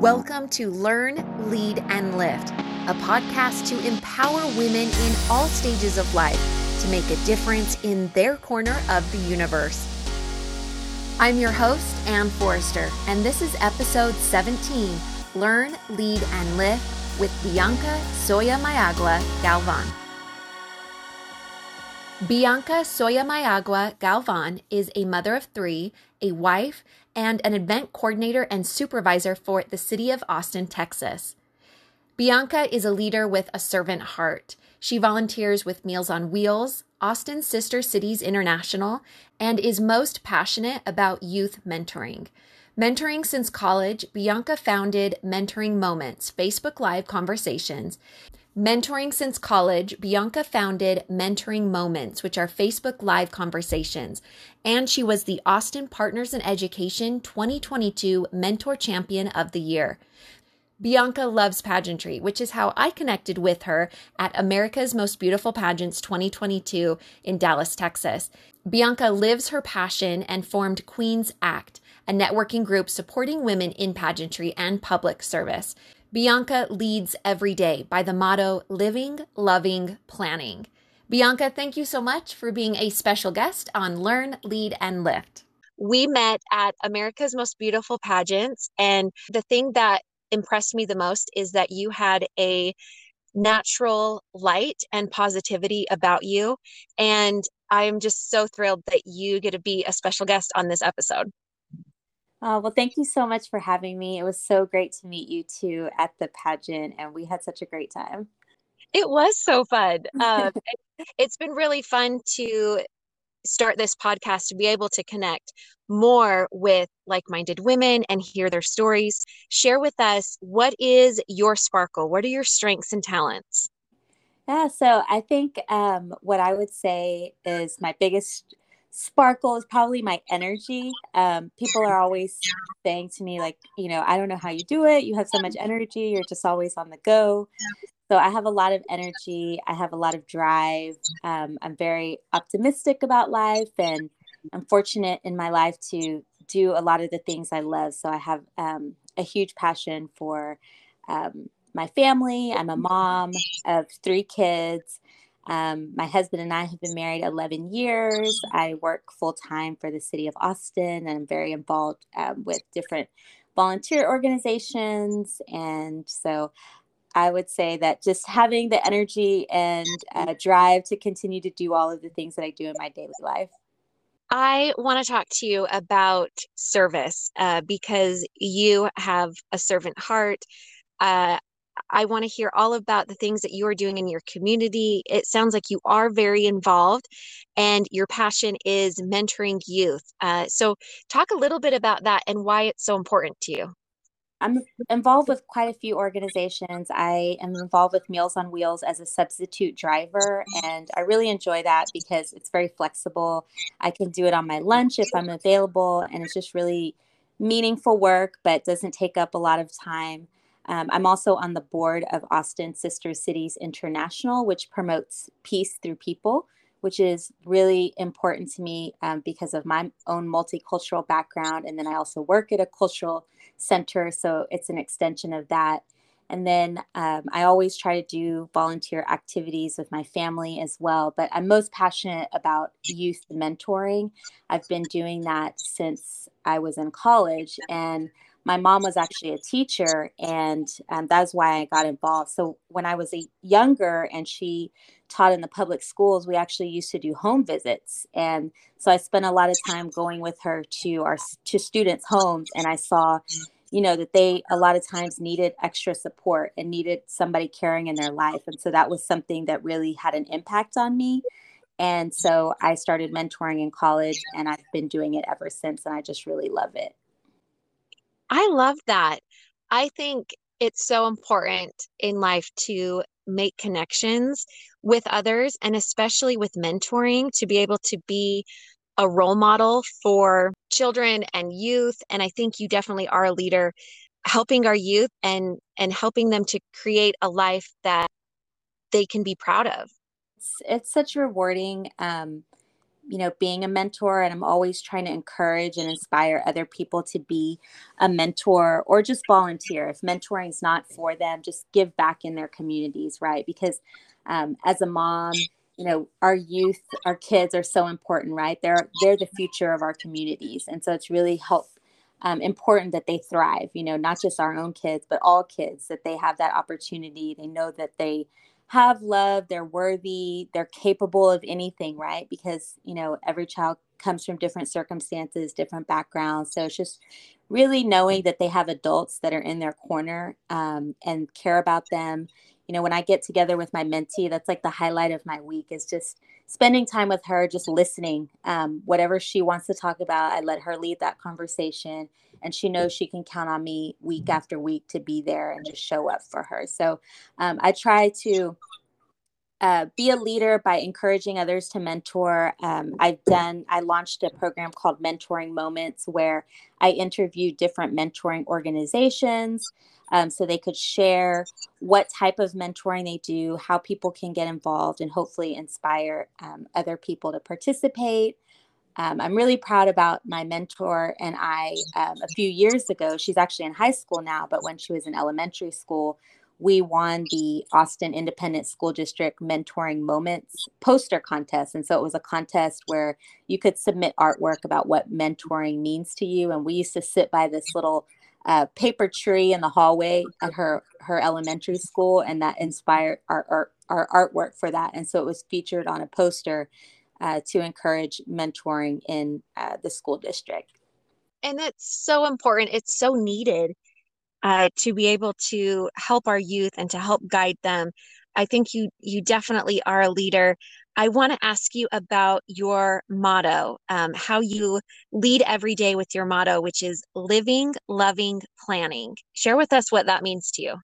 Welcome to Learn, Lead, and Lift, a podcast to empower women in all stages of life to make a difference in their corner of the universe. I'm your host, Ann Forrester, and this is episode 17 Learn, Lead, and Lift with Bianca Soya Mayagla Galvan. Bianca Soya Galvan is a mother of three, a wife, and an event coordinator and supervisor for the city of Austin, Texas. Bianca is a leader with a servant heart. She volunteers with Meals on Wheels, Austin Sister Cities International, and is most passionate about youth mentoring. Mentoring since college, Bianca founded Mentoring Moments, Facebook Live conversations. Mentoring since college, Bianca founded Mentoring Moments, which are Facebook Live conversations, and she was the Austin Partners in Education 2022 Mentor Champion of the Year. Bianca loves pageantry, which is how I connected with her at America's Most Beautiful Pageants 2022 in Dallas, Texas. Bianca lives her passion and formed Queens ACT, a networking group supporting women in pageantry and public service. Bianca leads every day by the motto Living, Loving, Planning. Bianca, thank you so much for being a special guest on Learn, Lead, and Lift. We met at America's Most Beautiful Pageants, and the thing that impressed me the most is that you had a natural light and positivity about you. And I'm just so thrilled that you get to be a special guest on this episode. Uh, well, thank you so much for having me. It was so great to meet you too at the pageant, and we had such a great time. It was so fun. Um, it's been really fun to start this podcast to be able to connect more with like minded women and hear their stories. Share with us what is your sparkle? What are your strengths and talents? Yeah, so I think um, what I would say is my biggest sparkle is probably my energy. Um, people are always saying to me, like, you know, I don't know how you do it. You have so much energy. You're just always on the go. So I have a lot of energy. I have a lot of drive. Um, I'm very optimistic about life, and I'm fortunate in my life to do a lot of the things I love. So I have um, a huge passion for um, my family. I'm a mom of three kids. Um, my husband and I have been married 11 years. I work full time for the city of Austin and I'm very involved um, with different volunteer organizations. And so I would say that just having the energy and uh, drive to continue to do all of the things that I do in my daily life. I want to talk to you about service uh, because you have a servant heart. Uh, I want to hear all about the things that you are doing in your community. It sounds like you are very involved and your passion is mentoring youth. Uh, so, talk a little bit about that and why it's so important to you. I'm involved with quite a few organizations. I am involved with Meals on Wheels as a substitute driver, and I really enjoy that because it's very flexible. I can do it on my lunch if I'm available, and it's just really meaningful work, but doesn't take up a lot of time. Um, I'm also on the board of Austin Sister Cities International, which promotes peace through people, which is really important to me um, because of my own multicultural background. And then I also work at a cultural center, so it's an extension of that. And then um, I always try to do volunteer activities with my family as well. But I'm most passionate about youth mentoring. I've been doing that since I was in college. And my mom was actually a teacher and um, that's why i got involved. So when i was a younger and she taught in the public schools we actually used to do home visits. And so i spent a lot of time going with her to our to students homes and i saw you know that they a lot of times needed extra support and needed somebody caring in their life. And so that was something that really had an impact on me. And so i started mentoring in college and i've been doing it ever since and i just really love it I love that. I think it's so important in life to make connections with others and especially with mentoring to be able to be a role model for children and youth and I think you definitely are a leader helping our youth and and helping them to create a life that they can be proud of. It's, it's such rewarding um you know, being a mentor, and I'm always trying to encourage and inspire other people to be a mentor or just volunteer. If mentoring is not for them, just give back in their communities, right? Because um, as a mom, you know, our youth, our kids are so important, right? They're they're the future of our communities, and so it's really help um, important that they thrive. You know, not just our own kids, but all kids that they have that opportunity. They know that they have love, they're worthy, they're capable of anything, right? Because, you know, every child comes from different circumstances, different backgrounds. So it's just really knowing that they have adults that are in their corner um, and care about them. You know, when I get together with my mentee, that's like the highlight of my week is just spending time with her, just listening. Um, whatever she wants to talk about, I let her lead that conversation. And she knows she can count on me week after week to be there and just show up for her. So um, I try to uh, be a leader by encouraging others to mentor. Um, I've done, I launched a program called Mentoring Moments where I interview different mentoring organizations um, so they could share what type of mentoring they do, how people can get involved, and hopefully inspire um, other people to participate. Um, I'm really proud about my mentor and I. Um, a few years ago, she's actually in high school now, but when she was in elementary school, we won the Austin Independent School District Mentoring Moments poster contest. And so it was a contest where you could submit artwork about what mentoring means to you. And we used to sit by this little uh, paper tree in the hallway at her her elementary school, and that inspired our, our our artwork for that. And so it was featured on a poster uh, to encourage mentoring in uh, the school district. And that's so important. It's so needed uh, to be able to help our youth and to help guide them. I think you you definitely are a leader. I want to ask you about your motto, um, how you lead every day with your motto, which is living, loving, planning. Share with us what that means to you.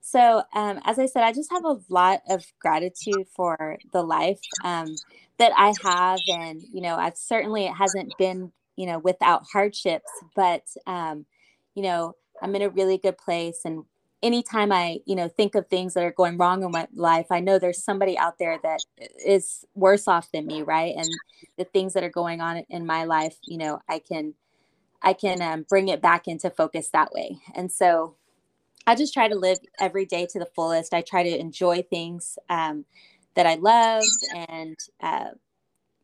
So, um, as I said, I just have a lot of gratitude for the life um, that I have. And, you know, I've certainly, it hasn't been, you know, without hardships, but, um, you know, I'm in a really good place. And anytime I, you know, think of things that are going wrong in my life, I know there's somebody out there that is worse off than me, right? And the things that are going on in my life, you know, I can, I can um, bring it back into focus that way. And so, I just try to live every day to the fullest. I try to enjoy things um, that I love and uh,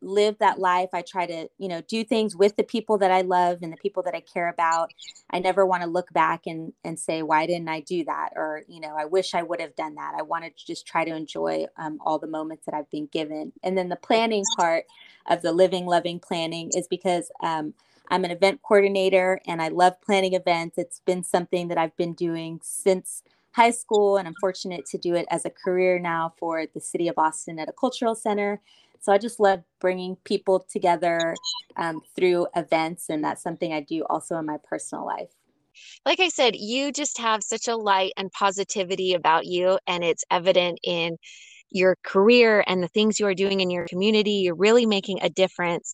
live that life. I try to, you know, do things with the people that I love and the people that I care about. I never want to look back and and say, why didn't I do that? Or, you know, I wish I would have done that. I want to just try to enjoy um, all the moments that I've been given. And then the planning part of the living, loving planning is because um, I'm an event coordinator and I love planning events. It's been something that I've been doing since high school, and I'm fortunate to do it as a career now for the city of Austin at a cultural center. So I just love bringing people together um, through events, and that's something I do also in my personal life. Like I said, you just have such a light and positivity about you, and it's evident in your career and the things you are doing in your community. You're really making a difference.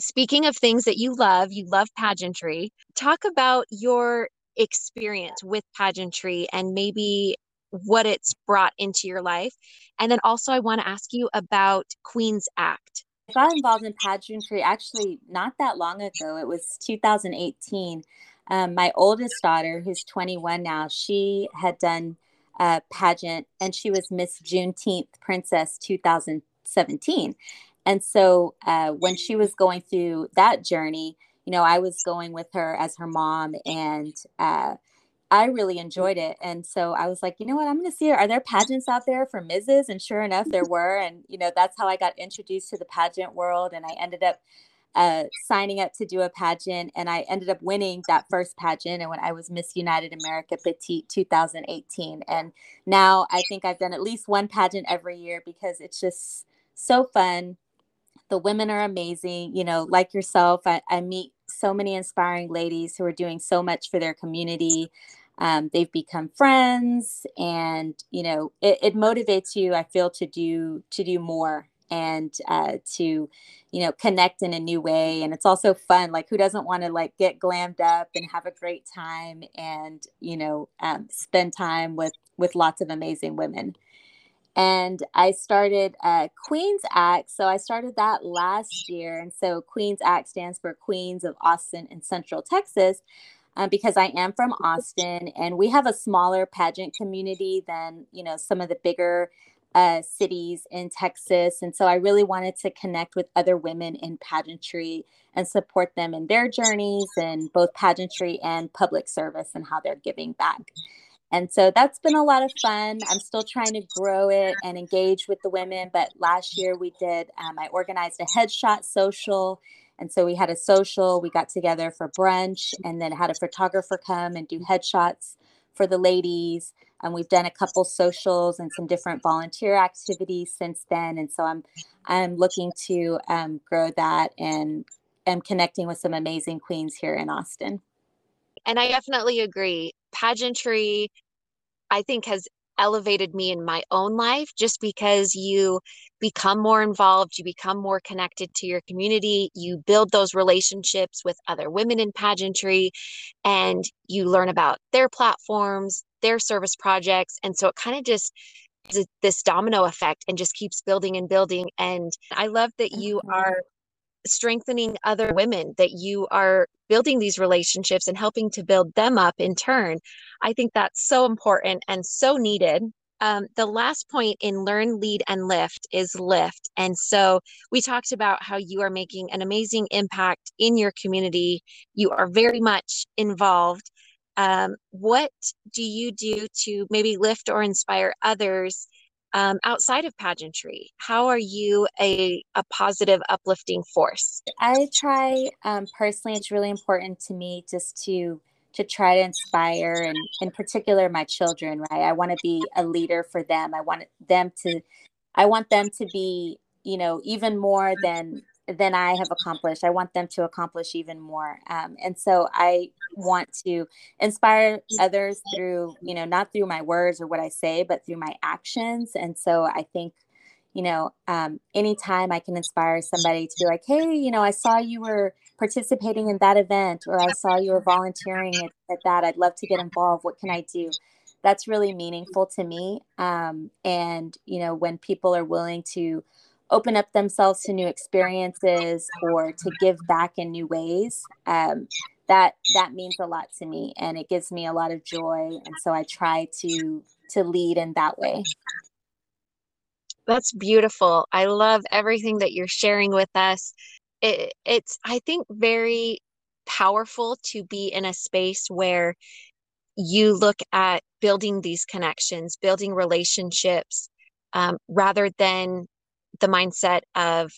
Speaking of things that you love, you love pageantry. Talk about your experience with pageantry and maybe what it's brought into your life. And then also, I want to ask you about Queens ACT. I got involved in pageantry actually not that long ago. It was 2018. Um, my oldest daughter, who's 21 now, she had done a pageant and she was Miss Juneteenth Princess 2017. And so uh, when she was going through that journey, you know, I was going with her as her mom and uh, I really enjoyed it. And so I was like, you know what, I'm going to see, are there pageants out there for Mrs. And sure enough, there were. And, you know, that's how I got introduced to the pageant world. And I ended up uh, signing up to do a pageant. And I ended up winning that first pageant. And when I was Miss United America Petite 2018. And now I think I've done at least one pageant every year because it's just so fun. The women are amazing. You know, like yourself, I, I meet so many inspiring ladies who are doing so much for their community. Um, they've become friends, and you know it, it, motivates you. I feel to do to do more and uh, to you know connect in a new way. And it's also fun. Like who doesn't want to like get glammed up and have a great time and you know um, spend time with with lots of amazing women. And I started uh, Queens ACT. So I started that last year. And so Queens ACT stands for Queens of Austin and Central Texas. Uh, because I am from Austin and we have a smaller pageant community than you know some of the bigger uh, cities in Texas. And so I really wanted to connect with other women in pageantry and support them in their journeys in both pageantry and public service and how they're giving back. And so that's been a lot of fun. I'm still trying to grow it and engage with the women. But last year we did, um, I organized a headshot social. And so we had a social, we got together for brunch and then had a photographer come and do headshots for the ladies. And we've done a couple socials and some different volunteer activities since then. And so I'm I'm looking to um, grow that and am connecting with some amazing queens here in Austin. And I definitely agree. Pageantry, I think, has elevated me in my own life just because you become more involved, you become more connected to your community, you build those relationships with other women in pageantry, and you learn about their platforms, their service projects. And so it kind of just is this domino effect and just keeps building and building. And I love that you mm-hmm. are strengthening other women, that you are building these relationships and helping to build them up in turn. I think that's so important and so needed. Um, the last point in learn, lead, and lift is lift. And so we talked about how you are making an amazing impact in your community. You are very much involved. Um, what do you do to maybe lift or inspire others um, outside of pageantry? How are you a, a positive, uplifting force? I try um, personally, it's really important to me just to to try to inspire and in particular my children right i want to be a leader for them i want them to i want them to be you know even more than than I have accomplished. I want them to accomplish even more. Um, and so I want to inspire others through, you know, not through my words or what I say, but through my actions. And so I think, you know, um, anytime I can inspire somebody to be like, hey, you know, I saw you were participating in that event or I saw you were volunteering at, at that, I'd love to get involved. What can I do? That's really meaningful to me. Um, and, you know, when people are willing to, open up themselves to new experiences or to give back in new ways um, that that means a lot to me and it gives me a lot of joy and so i try to to lead in that way. That's beautiful. I love everything that you're sharing with us. It, it's i think very powerful to be in a space where you look at building these connections building relationships um, rather than the mindset of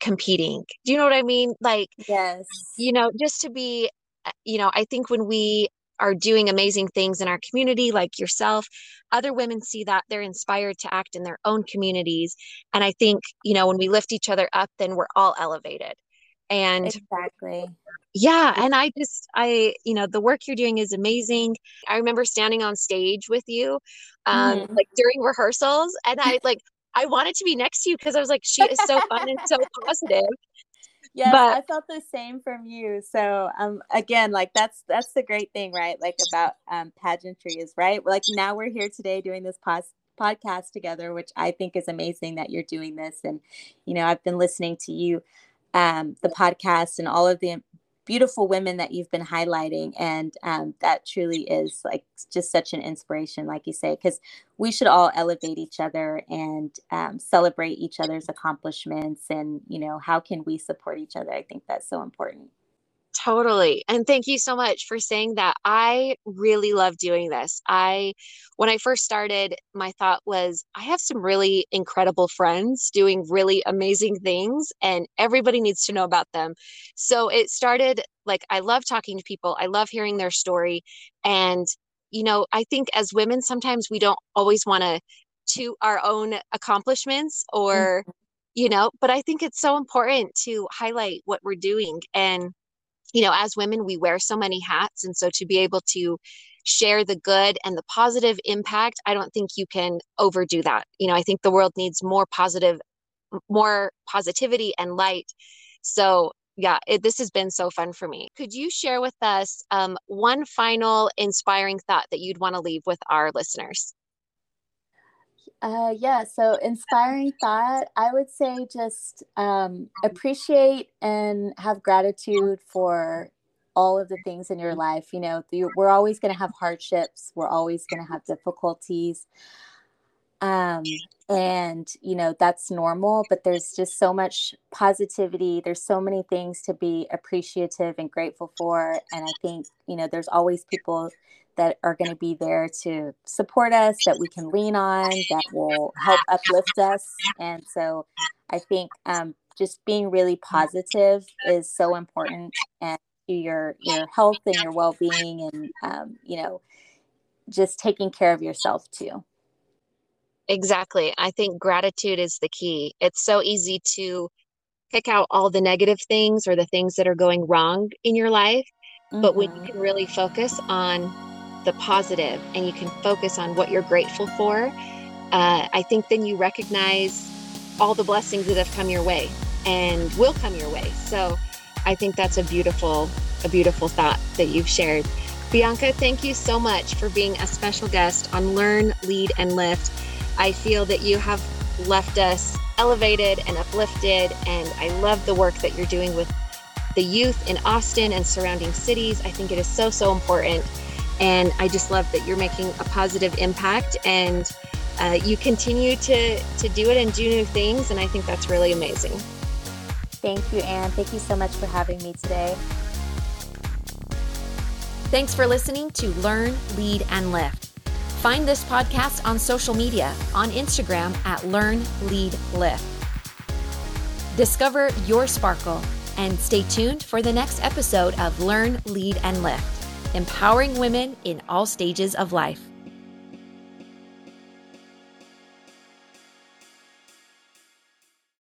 competing. Do you know what I mean? Like, yes, you know, just to be, uh, you know, I think when we are doing amazing things in our community, like yourself, other women see that they're inspired to act in their own communities. And I think, you know, when we lift each other up, then we're all elevated. And exactly. Yeah. And I just, I, you know, the work you're doing is amazing. I remember standing on stage with you, um, mm. like during rehearsals, and I like I wanted to be next to you because I was like, she is so fun and so positive. Yeah, but, I felt the same from you. So um again, like that's that's the great thing, right? Like about um pageantry is right. Like now we're here today doing this pos- podcast together, which I think is amazing that you're doing this. And you know, I've been listening to you um the podcast and all of the beautiful women that you've been highlighting and um, that truly is like just such an inspiration like you say because we should all elevate each other and um, celebrate each other's accomplishments and you know how can we support each other? I think that's so important Totally. And thank you so much for saying that. I really love doing this. I, when I first started, my thought was, I have some really incredible friends doing really amazing things, and everybody needs to know about them. So it started like, I love talking to people, I love hearing their story. And, you know, I think as women, sometimes we don't always want to to our own accomplishments or, mm-hmm. you know, but I think it's so important to highlight what we're doing. And, you know, as women, we wear so many hats. And so to be able to share the good and the positive impact, I don't think you can overdo that. You know, I think the world needs more positive, more positivity and light. So, yeah, it, this has been so fun for me. Could you share with us um, one final inspiring thought that you'd want to leave with our listeners? Uh, yeah, so inspiring thought, I would say just um, appreciate and have gratitude for all of the things in your life. You know, we're always going to have hardships, we're always going to have difficulties. Um, and, you know, that's normal, but there's just so much positivity. There's so many things to be appreciative and grateful for. And I think, you know, there's always people that are going to be there to support us, that we can lean on, that will help uplift us. And so I think um, just being really positive is so important and to your your health and your well-being and um, you know just taking care of yourself too. Exactly. I think gratitude is the key. It's so easy to pick out all the negative things or the things that are going wrong in your life. Mm-hmm. But when you mm-hmm. can really focus on the positive and you can focus on what you're grateful for, uh, I think then you recognize all the blessings that have come your way and will come your way. So I think that's a beautiful, a beautiful thought that you've shared. Bianca, thank you so much for being a special guest on Learn, Lead, and Lift. I feel that you have left us elevated and uplifted, and I love the work that you're doing with the youth in Austin and surrounding cities. I think it is so, so important. And I just love that you're making a positive impact and uh, you continue to, to do it and do new things. And I think that's really amazing. Thank you, Anne. Thank you so much for having me today. Thanks for listening to Learn, Lead, and Lift. Find this podcast on social media on Instagram at Learn, Lead, Lift. Discover your sparkle and stay tuned for the next episode of Learn, Lead, and Lift empowering women in all stages of life.